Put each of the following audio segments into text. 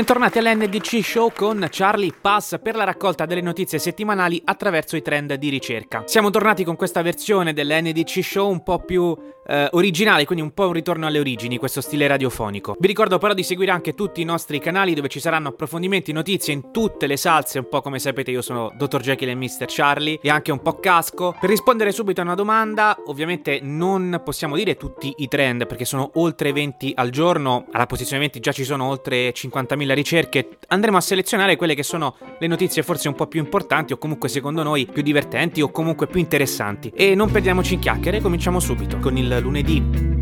Bentornati all'NDC Show con Charlie Pass per la raccolta delle notizie settimanali attraverso i trend di ricerca. Siamo tornati con questa versione dell'NDC Show un po' più eh, originale, quindi un po' un ritorno alle origini, questo stile radiofonico. Vi ricordo però di seguire anche tutti i nostri canali dove ci saranno approfondimenti, notizie in tutte le salse, un po' come sapete io sono Dr. Jekyll e Mr. Charlie e anche un po' casco. Per rispondere subito a una domanda, ovviamente non possiamo dire tutti i trend perché sono oltre 20 al giorno, alla posizione 20 già ci sono oltre 50.000 ricerche, andremo a selezionare quelle che sono le notizie forse un po' più importanti o comunque secondo noi più divertenti o comunque più interessanti. E non perdiamoci in chiacchiere, cominciamo subito con il lunedì.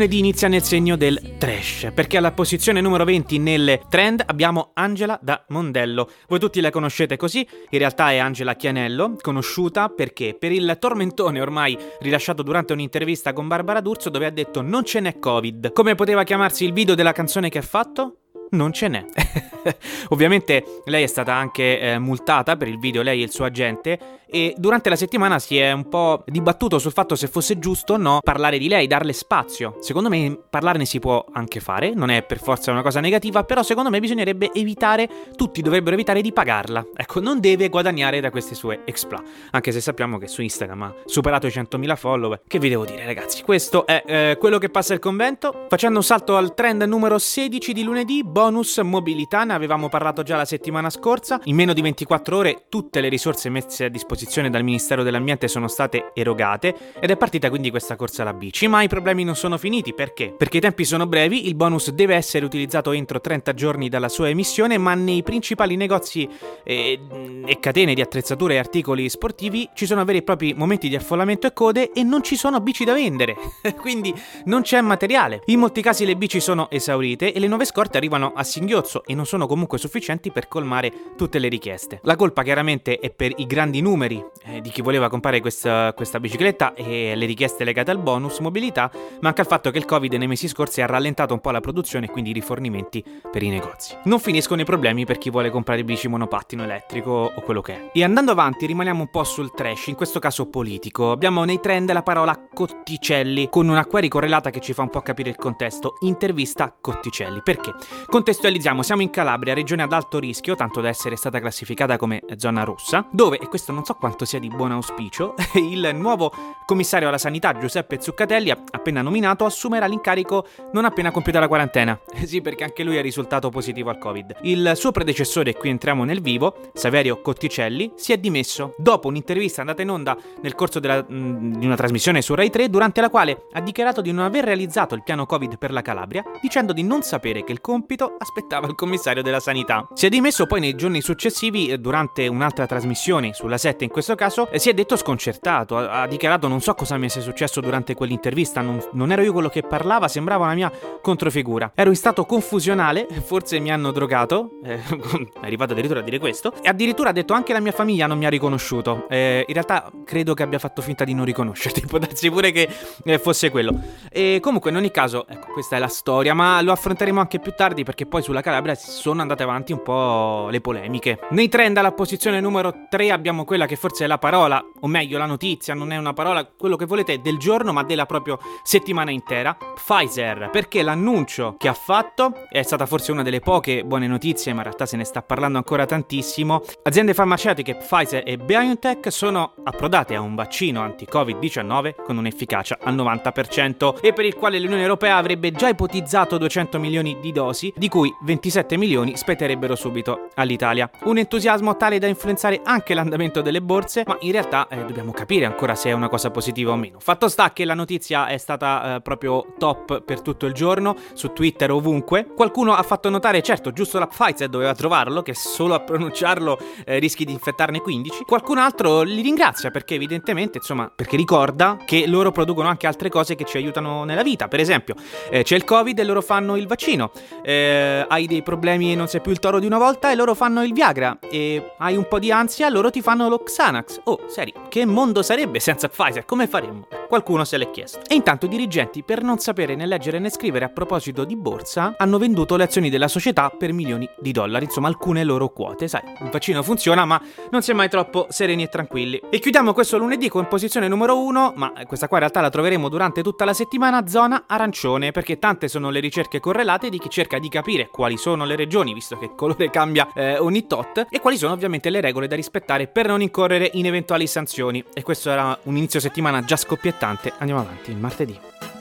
Lunedì inizia nel segno del trash, perché alla posizione numero 20 nelle trend abbiamo Angela da Mondello. Voi tutti la conoscete così, in realtà è Angela Chianello, conosciuta perché per il tormentone ormai rilasciato durante un'intervista con Barbara D'Urso dove ha detto non ce n'è Covid. Come poteva chiamarsi il video della canzone che ha fatto? Non ce n'è. Ovviamente lei è stata anche eh, multata per il video, lei e il suo agente, e durante la settimana si è un po' dibattuto sul fatto se fosse giusto o no parlare di lei, darle spazio. Secondo me parlarne si può anche fare, non è per forza una cosa negativa, però secondo me bisognerebbe evitare, tutti dovrebbero evitare di pagarla. Ecco, non deve guadagnare da queste sue exploit, anche se sappiamo che su Instagram ha superato i 100.000 follower. Che vi devo dire ragazzi, questo è eh, quello che passa il convento. Facendo un salto al trend numero 16 di lunedì, bonus mobilità, ne avevamo parlato già la settimana scorsa. In meno di 24 ore tutte le risorse messe a disposizione dal Ministero dell'Ambiente sono state erogate ed è partita quindi questa corsa alla bici. Ma i problemi non sono finiti perché? Perché i tempi sono brevi, il bonus deve essere utilizzato entro 30 giorni dalla sua emissione, ma nei principali negozi e, eh, e catene di attrezzature e articoli sportivi ci sono veri e propri momenti di affollamento e code e non ci sono bici da vendere. quindi non c'è materiale. In molti casi le bici sono esaurite e le nuove scorte arrivano a singhiozzo e non sono comunque sufficienti per colmare tutte le richieste. La colpa chiaramente è per i grandi numeri eh, di chi voleva comprare questa, questa, bicicletta e le richieste legate al bonus mobilità, ma anche al fatto che il Covid nei mesi scorsi ha rallentato un po' la produzione e quindi i rifornimenti per i negozi. Non finiscono i problemi per chi vuole comprare bici monopattino elettrico o quello che è. E andando avanti rimaniamo un po' sul trash, in questo caso politico. Abbiamo nei trend la parola Cotticelli, con una query correlata che ci fa un po' capire il contesto. Intervista Cotticelli. Perché? Contestualizziamo, siamo in Calabria, regione ad alto rischio, tanto da essere stata classificata come zona rossa, dove, e questo non so quanto sia di buon auspicio, il nuovo commissario alla sanità Giuseppe Zuccatelli, appena nominato, assumerà l'incarico non appena compiuta la quarantena. sì, perché anche lui è risultato positivo al Covid. Il suo predecessore, qui entriamo nel vivo, Saverio Cotticelli, si è dimesso dopo un'intervista andata in onda nel corso della, mh, di una trasmissione su Rai 3, durante la quale ha dichiarato di non aver realizzato il piano Covid per la Calabria, dicendo di non sapere che il compito aspettava il commissario della sanità. Si è dimesso poi nei giorni successivi, durante un'altra trasmissione sulla 7 in questo caso, eh, si è detto sconcertato. Ha, ha, dichiarato: Non so cosa mi sia successo durante quell'intervista, non, non, ero io quello che parlava, sembrava una mia controfigura. Ero in stato confusionale, forse mi hanno drogato. Eh, è arrivato addirittura a dire questo. E addirittura ha detto: Anche la mia famiglia non mi ha riconosciuto. Eh, in realtà credo che abbia fatto finta di non riconoscerti. Può darsi pure che eh, fosse quello. E comunque, in ogni caso, ecco, questa è la storia. Ma lo affronteremo anche più tardi perché poi sulla Calabria sono andate avanti un po' le polemiche. Nei trend alla posizione numero 3 abbiamo quella che forse è la parola, o meglio la notizia, non è una parola, quello che volete del giorno, ma della propria settimana intera, Pfizer, perché l'annuncio che ha fatto è stata forse una delle poche buone notizie, ma in realtà se ne sta parlando ancora tantissimo. Aziende farmaceutiche Pfizer e BioNTech sono approdate a un vaccino anti-Covid-19 con un'efficacia al 90% e per il quale l'Unione Europea avrebbe già ipotizzato 200 milioni di dosi, di cui 27 milioni spetterebbero subito all'Italia. Un entusiasmo tale da influenzare anche l'andamento delle borse, ma in realtà eh, dobbiamo capire ancora se è una cosa positiva o meno. Fatto sta che la notizia è stata eh, proprio top per tutto il giorno, su Twitter ovunque. Qualcuno ha fatto notare, certo, giusto la Pfizer doveva trovarlo, che solo a pronunciarlo eh, rischi di infettarne 15. Qualcun altro li ringrazia perché evidentemente, insomma, perché ricorda che loro producono anche altre cose che ci aiutano nella vita. Per esempio, eh, c'è il Covid e loro fanno il vaccino. Eh, eh, hai dei problemi e non sei più il toro di una volta e loro fanno il Viagra e hai un po' di ansia e loro ti fanno lo Xanax. Oh, seri, che mondo sarebbe senza Pfizer? Come faremmo? Qualcuno se l'è chiesto. E intanto i dirigenti, per non sapere né leggere né scrivere a proposito di borsa, hanno venduto le azioni della società per milioni di dollari, insomma alcune loro quote. Sai, un vaccino funziona, ma non si è mai troppo sereni e tranquilli. E chiudiamo questo lunedì con posizione numero uno, ma questa qua in realtà la troveremo durante tutta la settimana, zona arancione, perché tante sono le ricerche correlate di chi cerca di capire quali sono le regioni, visto che il colore cambia eh, ogni tot, e quali sono ovviamente le regole da rispettare per non incorrere in eventuali sanzioni. E questo era un inizio settimana già scoppiettante. Andiamo avanti, martedì.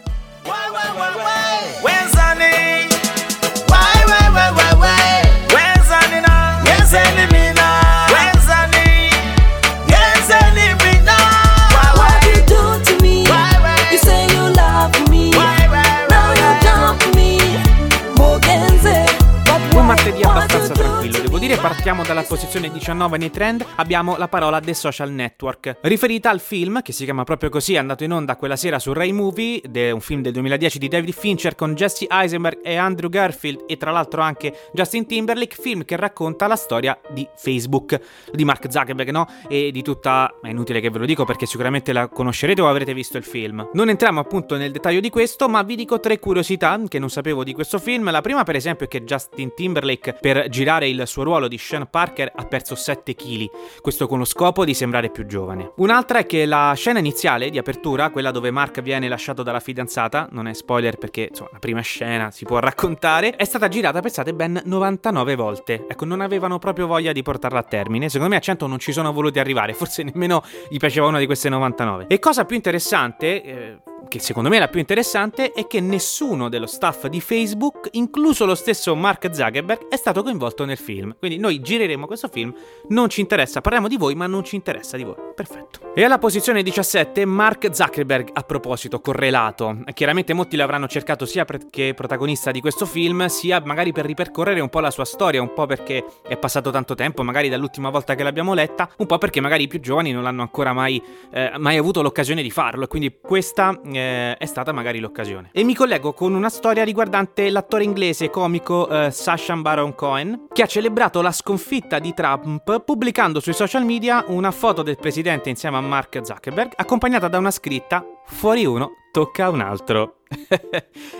Abbastanza tranquillo, devo dire. Partiamo dalla posizione 19 nei trend. Abbiamo la parola The Social Network, riferita al film che si chiama proprio così, è andato in onda quella sera su Ray Movie, de- un film del 2010 di David Fincher con Jesse Eisenberg e Andrew Garfield e tra l'altro anche Justin Timberlake, film che racconta la storia di Facebook, di Mark Zuckerberg, no? E di tutta... è inutile che ve lo dico perché sicuramente la conoscerete o avrete visto il film. Non entriamo appunto nel dettaglio di questo, ma vi dico tre curiosità che non sapevo di questo film. La prima per esempio è che Justin Timberlake per girare il suo ruolo di Sean Parker ha perso 7 kg, questo con lo scopo di sembrare più giovane. Un'altra è che la scena iniziale di apertura, quella dove Mark viene lasciato dalla fidanzata, non è spoiler perché insomma la prima scena si può raccontare, è stata girata, pensate, ben 99 volte. Ecco, non avevano proprio voglia di portarla a termine. Secondo me a 100 non ci sono voluti arrivare, forse nemmeno gli piaceva una di queste 99. E cosa più interessante, eh, che secondo me è la più interessante, è che nessuno dello staff di Facebook, incluso lo stesso Mark Zuckerberg, è stato coinvolto nel film. Quindi noi gireremo questo film, non ci interessa, parliamo di voi, ma non ci interessa di voi. Perfetto. E alla posizione 17 Mark Zuckerberg, a proposito, correlato. Chiaramente molti l'avranno cercato sia perché protagonista di questo film, sia magari per ripercorrere un po' la sua storia, un po' perché è passato tanto tempo, magari dall'ultima volta che l'abbiamo letta, un po' perché magari i più giovani non l'hanno ancora mai, eh, mai avuto l'occasione di farlo. Quindi questa eh, è stata magari l'occasione. E mi collego con una storia riguardante l'attore inglese comico eh, Sacha Baron Cohen, che ha celebrato la sconfitta di Trump pubblicando sui social media una foto del presidente insieme a Mark Zuckerberg, accompagnata da una scritta Fuori uno, tocca un altro.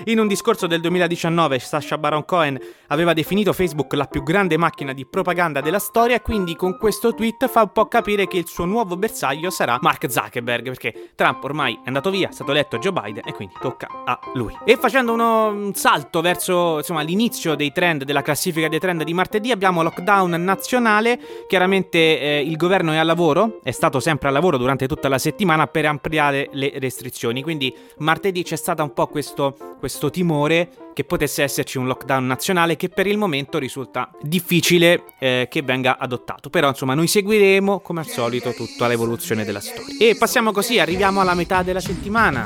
In un discorso del 2019 Sasha Baron Cohen aveva definito Facebook la più grande macchina di propaganda della storia quindi con questo tweet fa un po' capire che il suo nuovo bersaglio sarà Mark Zuckerberg perché Trump ormai è andato via, è stato eletto Joe Biden e quindi tocca a lui. E facendo uno, un salto verso insomma, l'inizio dei trend, della classifica dei trend di martedì abbiamo lockdown nazionale, chiaramente eh, il governo è al lavoro, è stato sempre al lavoro durante tutta la settimana per ampliare le restrizioni, quindi martedì c'è stata un po' questo, questo timore che potesse esserci un lockdown nazionale che per il momento risulta difficile eh, che venga adottato. Però insomma noi seguiremo come al solito tutta l'evoluzione della storia. E passiamo così, arriviamo alla metà della settimana.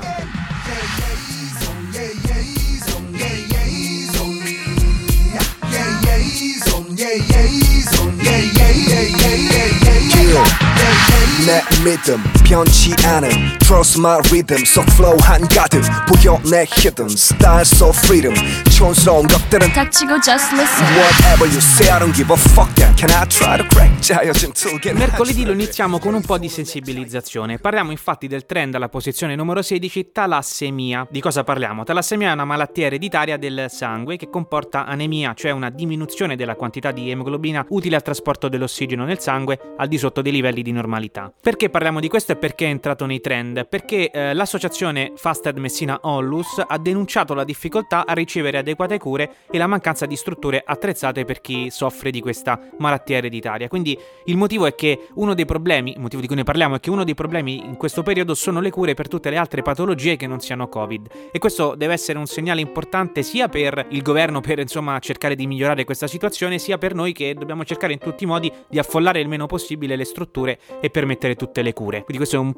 내 믿음 변치 않음 Trust my rhythm 속 flow 한가득 보여 내 hidden Style so freedom 촌스러운 것들은 닥치고 just listen Whatever you say I don't give a fuck then Can I try to crack 자여진 두개 Mercoledì lo iniziamo con un po' di sensibilizzazione Parliamo infatti del trend alla posizione numero 16 Talassemia Di cosa parliamo? Talassemia è una malattia ereditaria del sangue che comporta anemia Cioè una diminuzione della quantità di emoglobina utile al trasporto dell'ossigeno nel sangue al di sotto dei livelli di normalità perché parliamo di questo e perché è entrato nei trend? Perché eh, l'associazione Fasted Messina Onlus ha denunciato la difficoltà a ricevere adeguate cure e la mancanza di strutture attrezzate per chi soffre di questa malattia ereditaria. Quindi il motivo è che uno dei problemi, il motivo di cui ne parliamo è che uno dei problemi in questo periodo sono le cure per tutte le altre patologie che non siano Covid. E questo deve essere un segnale importante sia per il governo per insomma cercare di migliorare questa situazione, sia per noi che dobbiamo cercare in tutti i modi di affollare il meno possibile le strutture e permettere tutte le cure. Quindi questo è un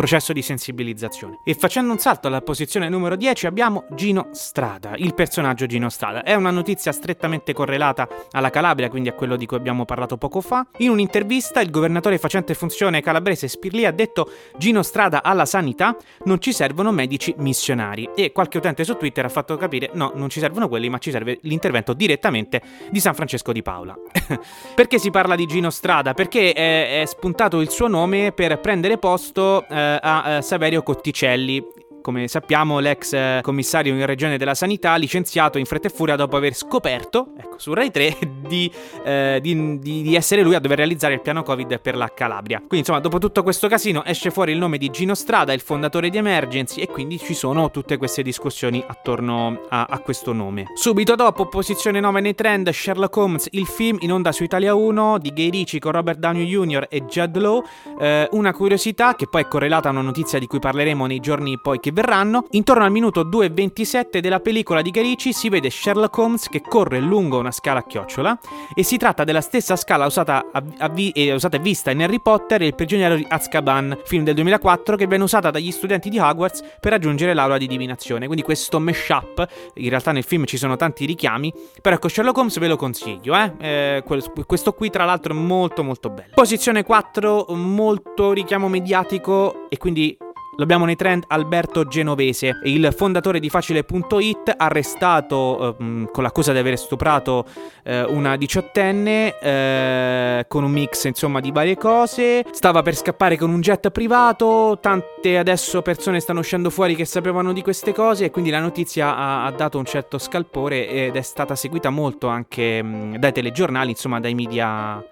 processo di sensibilizzazione. E facendo un salto alla posizione numero 10 abbiamo Gino Strada, il personaggio Gino Strada. È una notizia strettamente correlata alla Calabria, quindi a quello di cui abbiamo parlato poco fa. In un'intervista il governatore facente funzione calabrese Spirli ha detto Gino Strada alla sanità non ci servono medici missionari e qualche utente su Twitter ha fatto capire no, non ci servono quelli, ma ci serve l'intervento direttamente di San Francesco di Paola. Perché si parla di Gino Strada? Perché è, è spuntato il suo nome per prendere posto eh, a, a eh, Saverio Cotticelli, come sappiamo, l'ex eh, commissario in regione della sanità licenziato in fretta e furia dopo aver scoperto, ecco, su Rai 3, di, eh, di, di, essere lui a dover realizzare il piano Covid per la Calabria. Quindi, insomma, dopo tutto questo casino esce fuori il nome di Gino Strada, il fondatore di Emergency, e quindi ci sono tutte queste discussioni attorno a, a questo nome. Subito dopo, posizione 9 nei trend, Sherlock Holmes, il film in onda su Italia 1 di Gay Ricci con Robert Downey Jr. e Judd Law. Eh, una curiosità che poi è correlata a una notizia di cui parleremo nei giorni poi che che verranno, intorno al minuto 2.27 della pellicola di Garici si vede Sherlock Holmes che corre lungo una scala a chiocciola e si tratta della stessa scala usata, a, a vi, eh, usata e vista in Harry Potter e il prigioniero di Azkaban, film del 2004 che viene usata dagli studenti di Hogwarts per raggiungere l'aula di divinazione. Quindi questo mashup, in realtà nel film ci sono tanti richiami, però ecco Sherlock Holmes ve lo consiglio, eh? Eh, questo qui tra l'altro è molto molto bello. Posizione 4, molto richiamo mediatico e quindi lo abbiamo nei trend Alberto Genovese, il fondatore di Facile.it, arrestato eh, con l'accusa di aver stuprato eh, una diciottenne eh, con un mix insomma di varie cose. Stava per scappare con un jet privato. Tante adesso persone stanno uscendo fuori che sapevano di queste cose e quindi la notizia ha, ha dato un certo scalpore ed è stata seguita molto anche mh, dai telegiornali, insomma dai media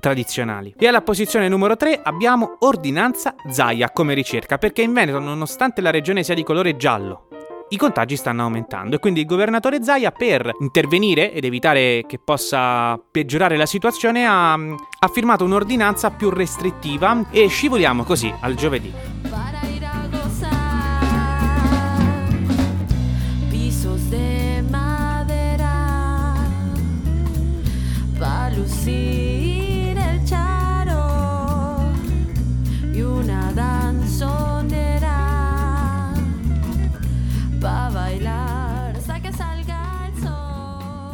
tradizionali. E alla posizione numero 3 abbiamo Ordinanza Zaia come ricerca, perché in Veneto, nonostante la regione sia di colore giallo, i contagi stanno aumentando e quindi il governatore Zaia per intervenire ed evitare che possa peggiorare la situazione ha, ha firmato un'ordinanza più restrittiva e scivoliamo così al giovedì.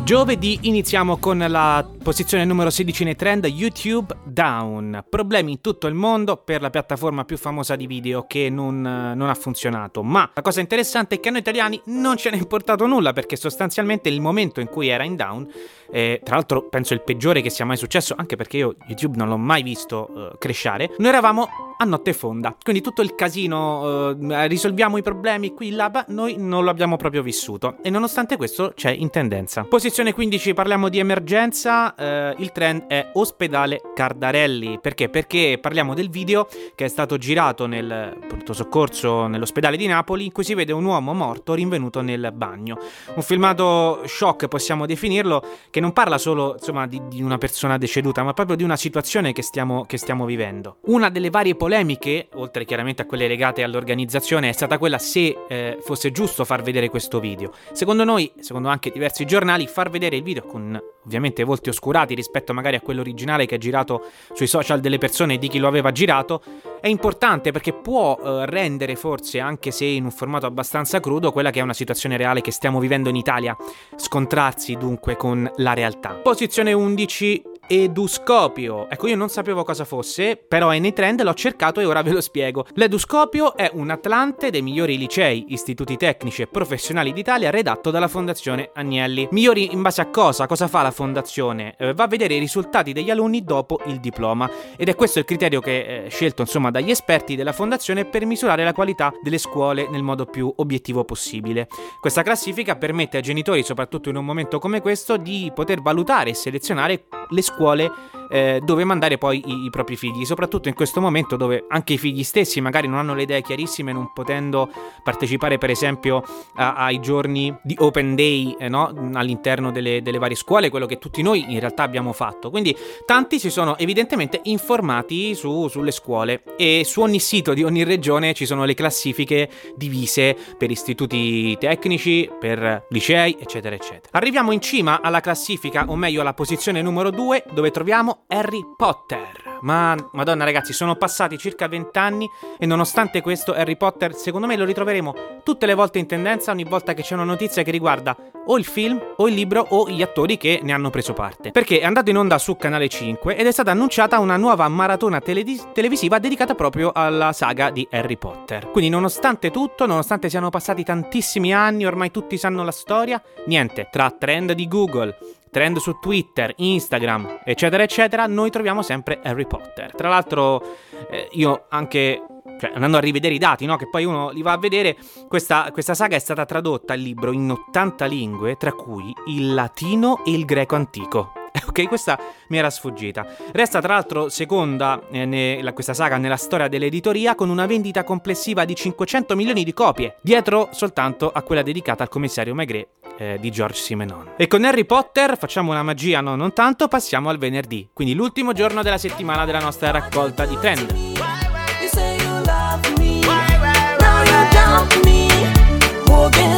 Giovedì iniziamo con la posizione numero 16 nei trend YouTube Down. Problemi in tutto il mondo per la piattaforma più famosa di video che non, non, ha funzionato. Ma la cosa interessante è che a noi italiani non ce n'è importato nulla perché sostanzialmente il momento in cui era in down, eh, tra l'altro penso il peggiore che sia mai successo, anche perché io YouTube non l'ho mai visto uh, crescere, noi eravamo a notte fonda. Quindi tutto il casino, uh, risolviamo i problemi qui, là, beh, noi non lo abbiamo proprio vissuto. E nonostante questo c'è in tendenza. Posizione 15, parliamo di emergenza. Uh, il trend è ospedale Cardarelli. Perché? Perché parliamo del video che è stato girato nel pronto soccorso nell'ospedale di Napoli, in cui si vede un uomo morto rinvenuto nel bagno. Un filmato shock, possiamo definirlo, che non parla solo insomma, di, di, una persona deceduta, ma proprio di una situazione che stiamo, che stiamo vivendo. Una delle varie polemiche, oltre chiaramente a quelle legate all'organizzazione, è stata quella se eh, fosse giusto far vedere questo video. Secondo noi, secondo anche diversi giornali, far vedere il video con ovviamente volti oscurati rispetto magari a quello originale che è girato sui social delle persone e di chi lo aveva girato, è importante perché può eh, rendere forse, anche se in un formato abbastanza crudo, quella che è una situazione reale che stiamo vivendo in Italia. Scontrarsi dunque con la realtà. Posizione 11 eduscopio. Ecco, io non sapevo cosa fosse, però è nei trend, l'ho cercato e ora ve lo spiego. L'eduscopio è un atlante dei migliori licei, istituti tecnici e professionali d'Italia redatto dalla Fondazione Agnelli. Migliori in base a cosa? Cosa fa la fondazione? Eh, va a vedere i risultati degli alunni dopo il diploma ed è questo il criterio che è scelto insomma dagli esperti della fondazione per misurare la qualità delle scuole nel modo più obiettivo possibile. Questa classifica permette ai genitori, soprattutto in un momento come questo, di poter valutare e selezionare le scuole eh, dove mandare poi i, i, propri figli, soprattutto in questo momento dove anche i figli stessi magari non hanno le idee chiarissime, non potendo partecipare per esempio a, ai giorni di open day eh, no? all'interno delle, delle, varie scuole, quello che tutti noi in realtà abbiamo fatto. Quindi tanti si sono evidentemente informati su, sulle scuole e su ogni sito di ogni regione ci sono le classifiche divise per istituti tecnici, per licei, eccetera, eccetera. Arriviamo in cima alla classifica, o meglio alla posizione numero 2, dove troviamo Harry Potter. Ma madonna ragazzi, sono passati circa 20 anni e nonostante questo Harry Potter secondo me lo ritroveremo tutte le volte in tendenza ogni volta che c'è una notizia che riguarda o il film o il libro o gli attori che ne hanno preso parte. Perché è andato in onda su Canale 5 ed è stata annunciata una nuova maratona televis- televisiva dedicata proprio alla saga di Harry Potter. Quindi nonostante tutto, nonostante siano passati tantissimi anni, ormai tutti sanno la storia, niente, tra trend di Google, trend su Twitter, Instagram, eccetera, eccetera, noi troviamo sempre Harry Potter. Tra l'altro, eh, io anche cioè, andando a rivedere i dati, no? che poi uno li va a vedere, questa, questa saga è stata tradotta il libro in 80 lingue, tra cui il latino e il greco antico. Ok, questa mi era sfuggita. Resta tra l'altro seconda eh, ne, la, questa saga nella storia dell'editoria con una vendita complessiva di 500 milioni di copie, dietro soltanto a quella dedicata al commissario Maigret eh, di George Simenon. E con Harry Potter facciamo una magia, no non tanto, passiamo al venerdì, quindi l'ultimo giorno della settimana della nostra raccolta di trend. But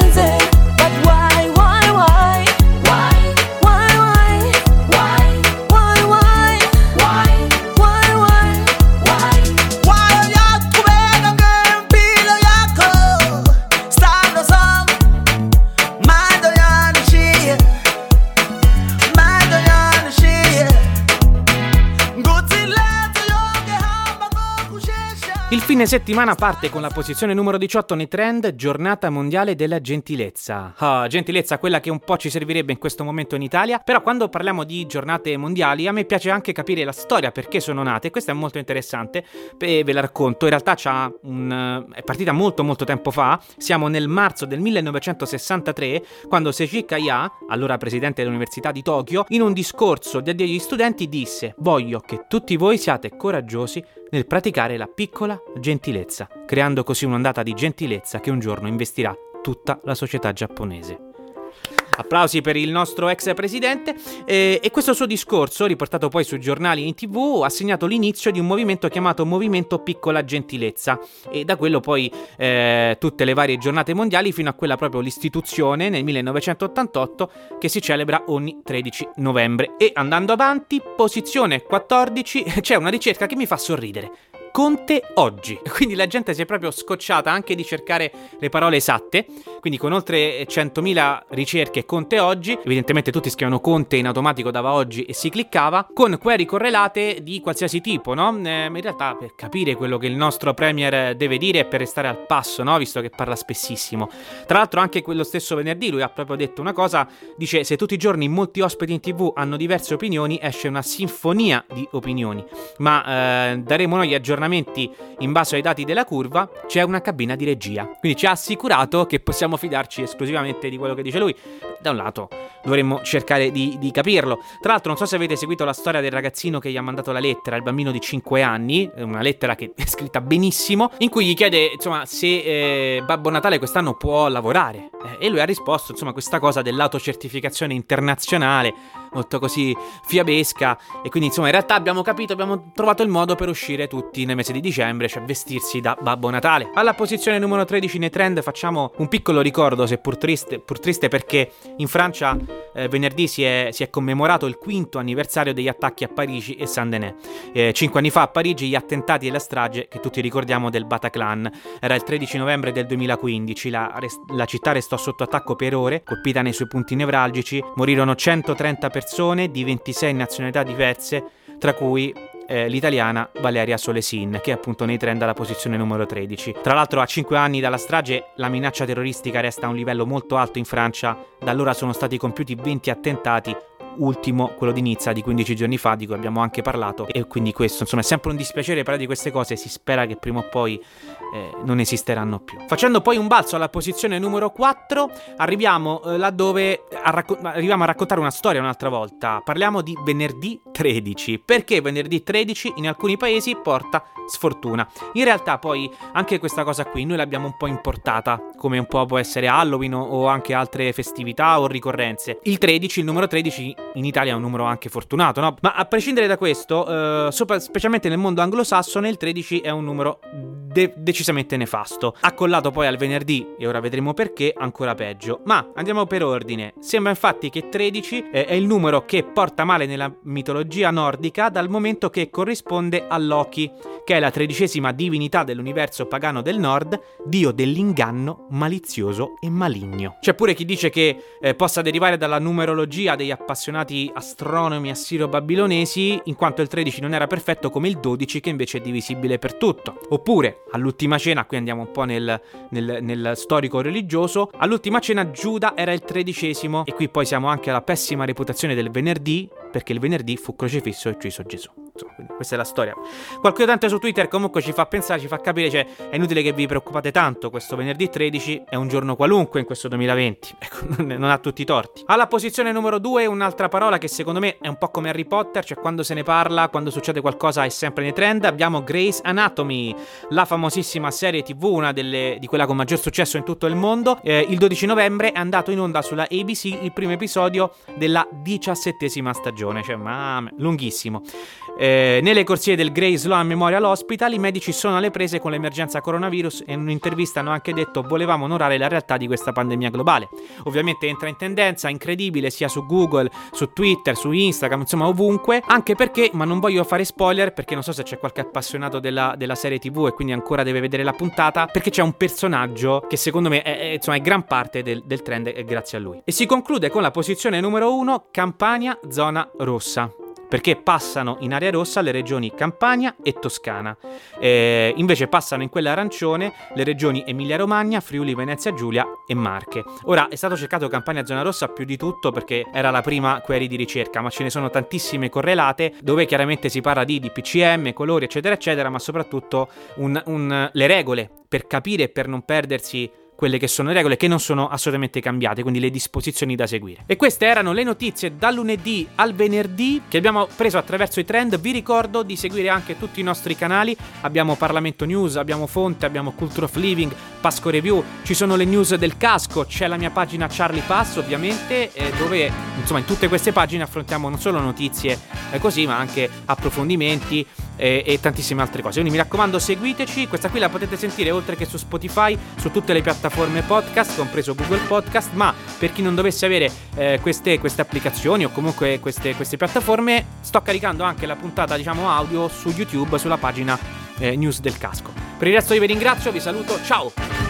Il fine settimana parte con la posizione numero 18 nei trend, giornata mondiale della gentilezza. Oh, gentilezza, quella che un po' ci servirebbe in questo momento in Italia, però quando parliamo di giornate mondiali a me piace anche capire la storia, perché sono nate, questo è molto interessante, e ve la racconto, in realtà un, è partita molto molto tempo fa, siamo nel marzo del 1963, quando Seiji Kaya, allora presidente dell'Università di Tokyo, in un discorso degli studenti disse voglio che tutti voi siate coraggiosi nel praticare la piccola gentilezza, creando così un'ondata di gentilezza che un giorno investirà tutta la società giapponese. Applausi per il nostro ex presidente. Eh, e questo suo discorso, riportato poi sui giornali in tv, ha segnato l'inizio di un movimento chiamato Movimento Piccola Gentilezza. E da quello poi eh, tutte le varie giornate mondiali fino a quella proprio l'istituzione nel 1988 che si celebra ogni 13 novembre. E andando avanti, posizione 14, c'è una ricerca che mi fa sorridere. Conte oggi. Quindi la gente si è proprio scocciata anche di cercare le parole esatte. Quindi con oltre 100.000 ricerche Conte oggi, evidentemente tutti scrivono Conte in automatico dava oggi e si cliccava, con query correlate di qualsiasi tipo, no? Eh, in realtà per capire quello che il nostro Premier deve dire e per restare al passo, no? Visto che parla spessissimo. Tra l'altro anche quello stesso venerdì lui ha proprio detto una cosa, dice se tutti i giorni molti ospiti in tv hanno diverse opinioni esce una sinfonia di opinioni. Ma eh, daremo noi aggiornamenti aggiornamenti in base ai dati della curva, c'è una cabina di regia. Quindi ci ha assicurato che possiamo fidarci esclusivamente di quello che dice lui. Da un lato dovremmo cercare di, di capirlo. Tra l'altro non so se avete seguito la storia del ragazzino che gli ha mandato la lettera, il bambino di 5 anni, una lettera che è scritta benissimo, in cui gli chiede insomma se eh, Babbo Natale quest'anno può lavorare. Eh, e lui ha risposto insomma questa cosa dell'autocertificazione internazionale molto così fiabesca. E quindi, insomma, in realtà abbiamo capito, abbiamo trovato il modo per uscire tutti nel mese di dicembre, cioè vestirsi da Babbo Natale. Alla posizione numero 13 nei trend facciamo un piccolo ricordo, seppur triste, pur triste perché in Francia eh, venerdì si è, si è, commemorato il quinto anniversario degli attacchi a Parigi e Saint-Denis. Eh, cinque anni fa a Parigi gli attentati e la strage che tutti ricordiamo del Bataclan. Era il 13 novembre del 2015, la, la città restò sotto attacco per ore, colpita nei suoi punti nevralgici, morirono 130 persone di 26 nazionalità diverse, tra cui eh, l'italiana Valeria Solesin, che appunto nei trend alla posizione numero 13. Tra l'altro, a 5 anni dalla strage, la minaccia terroristica resta a un livello molto alto in Francia. Da allora sono stati compiuti 20 attentati, ultimo quello di Nizza di 15 giorni fa, di cui abbiamo anche parlato. E quindi questo, insomma, è sempre un dispiacere parlare di queste cose. Si spera che prima o poi eh, non esisteranno più. Facendo poi un balzo alla posizione numero 4, arriviamo eh, laddove a racco- arriviamo a raccontare una storia un'altra volta. Parliamo di venerdì 13. Perché venerdì 13 in alcuni paesi porta sfortuna. In realtà poi anche questa cosa qui noi l'abbiamo un po' importata, come un po' può essere Halloween o anche altre festività o ricorrenze. Il 13, il numero 13 in Italia è un numero anche fortunato, no? Ma a prescindere da questo, eh, sopra, specialmente nel mondo anglosassone, il 13 è un numero de- decisamente nefasto. Accollato poi al venerdì, e ora vedremo perché, ancora peggio. Ma andiamo per ordine. Sembra infatti che 13 eh, è il numero che porta male nella mitologia nordica dal momento che corrisponde a Loki, che è la tredicesima divinità dell'universo pagano del nord, dio dell'inganno, malizioso e maligno. C'è pure chi dice che eh, possa derivare dalla numerologia degli appassionati astronomi assiro-babilonesi, in quanto il 13 non era perfetto come il 12 che invece è divisibile per tutto. Oppure, all'ultima cena, qui andiamo un po' nel, nel, nel storico religioso, all'ultima cena Giuda era il tredicesimo e qui poi siamo anche alla pessima reputazione del venerdì, perché il venerdì fu crocifisso e ucciso Gesù. Insomma, questa è la storia. Qualche utente su Twitter comunque ci fa pensare, ci fa capire, cioè è inutile che vi preoccupate tanto, questo venerdì 13 è un giorno qualunque in questo 2020, ecco, non, ha tutti i torti. Alla posizione numero 2 un'altra parola che secondo me è un po' come Harry Potter, cioè quando se ne parla, quando succede qualcosa è sempre nei trend, abbiamo Grey's Anatomy, la famosissima serie tv, una delle, di quella con maggior successo in tutto il mondo. Eh, il 12 novembre è andato in onda sulla ABC il primo episodio della diciassettesima stagione, cioè ma lunghissimo. Nelle corsie del Grey Sloan Memorial Hospital i medici sono alle prese con l'emergenza coronavirus e in un'intervista hanno anche detto volevamo onorare la realtà di questa pandemia globale. Ovviamente entra in tendenza, incredibile, sia su Google, su Twitter, su Instagram, insomma ovunque, anche perché, ma non voglio fare spoiler perché non so se c'è qualche appassionato della, della serie tv e quindi ancora deve vedere la puntata, perché c'è un personaggio che secondo me è, è, insomma, è gran parte del, del trend e grazie a lui. E si conclude con la posizione numero 1, Campania, zona rossa perché passano in area rossa le regioni Campania e Toscana. Eh, invece passano in quella arancione le regioni Emilia-Romagna, Friuli, Venezia Giulia e Marche. Ora è stato cercato Campania zona rossa più di tutto perché era la prima query di ricerca, ma ce ne sono tantissime correlate dove chiaramente si parla di DPCM, colori, eccetera, eccetera, ma soprattutto un, un, le regole per capire e per non perdersi quelle che sono le regole che non sono assolutamente cambiate, quindi le disposizioni da seguire. E queste erano le notizie dal lunedì al venerdì che abbiamo preso attraverso i trend. Vi ricordo di seguire anche tutti i nostri canali. Abbiamo Parlamento News, abbiamo Fonte, abbiamo Culture of Living, Pasco Review, ci sono le news del casco, c'è la mia pagina Charlie Pass ovviamente, eh, dove insomma in tutte queste pagine affrontiamo non solo notizie eh, così, ma anche approfondimenti e, e, tantissime altre cose. Quindi mi raccomando, seguiteci. Questa qui la potete sentire oltre che su Spotify, su tutte le piattaforme podcast, compreso Google Podcast. Ma per chi non dovesse avere eh, queste, queste, applicazioni o comunque queste, queste, piattaforme, sto caricando anche la puntata, diciamo, audio su YouTube, sulla pagina eh, News del Casco. Per il resto io vi ringrazio, vi saluto, ciao!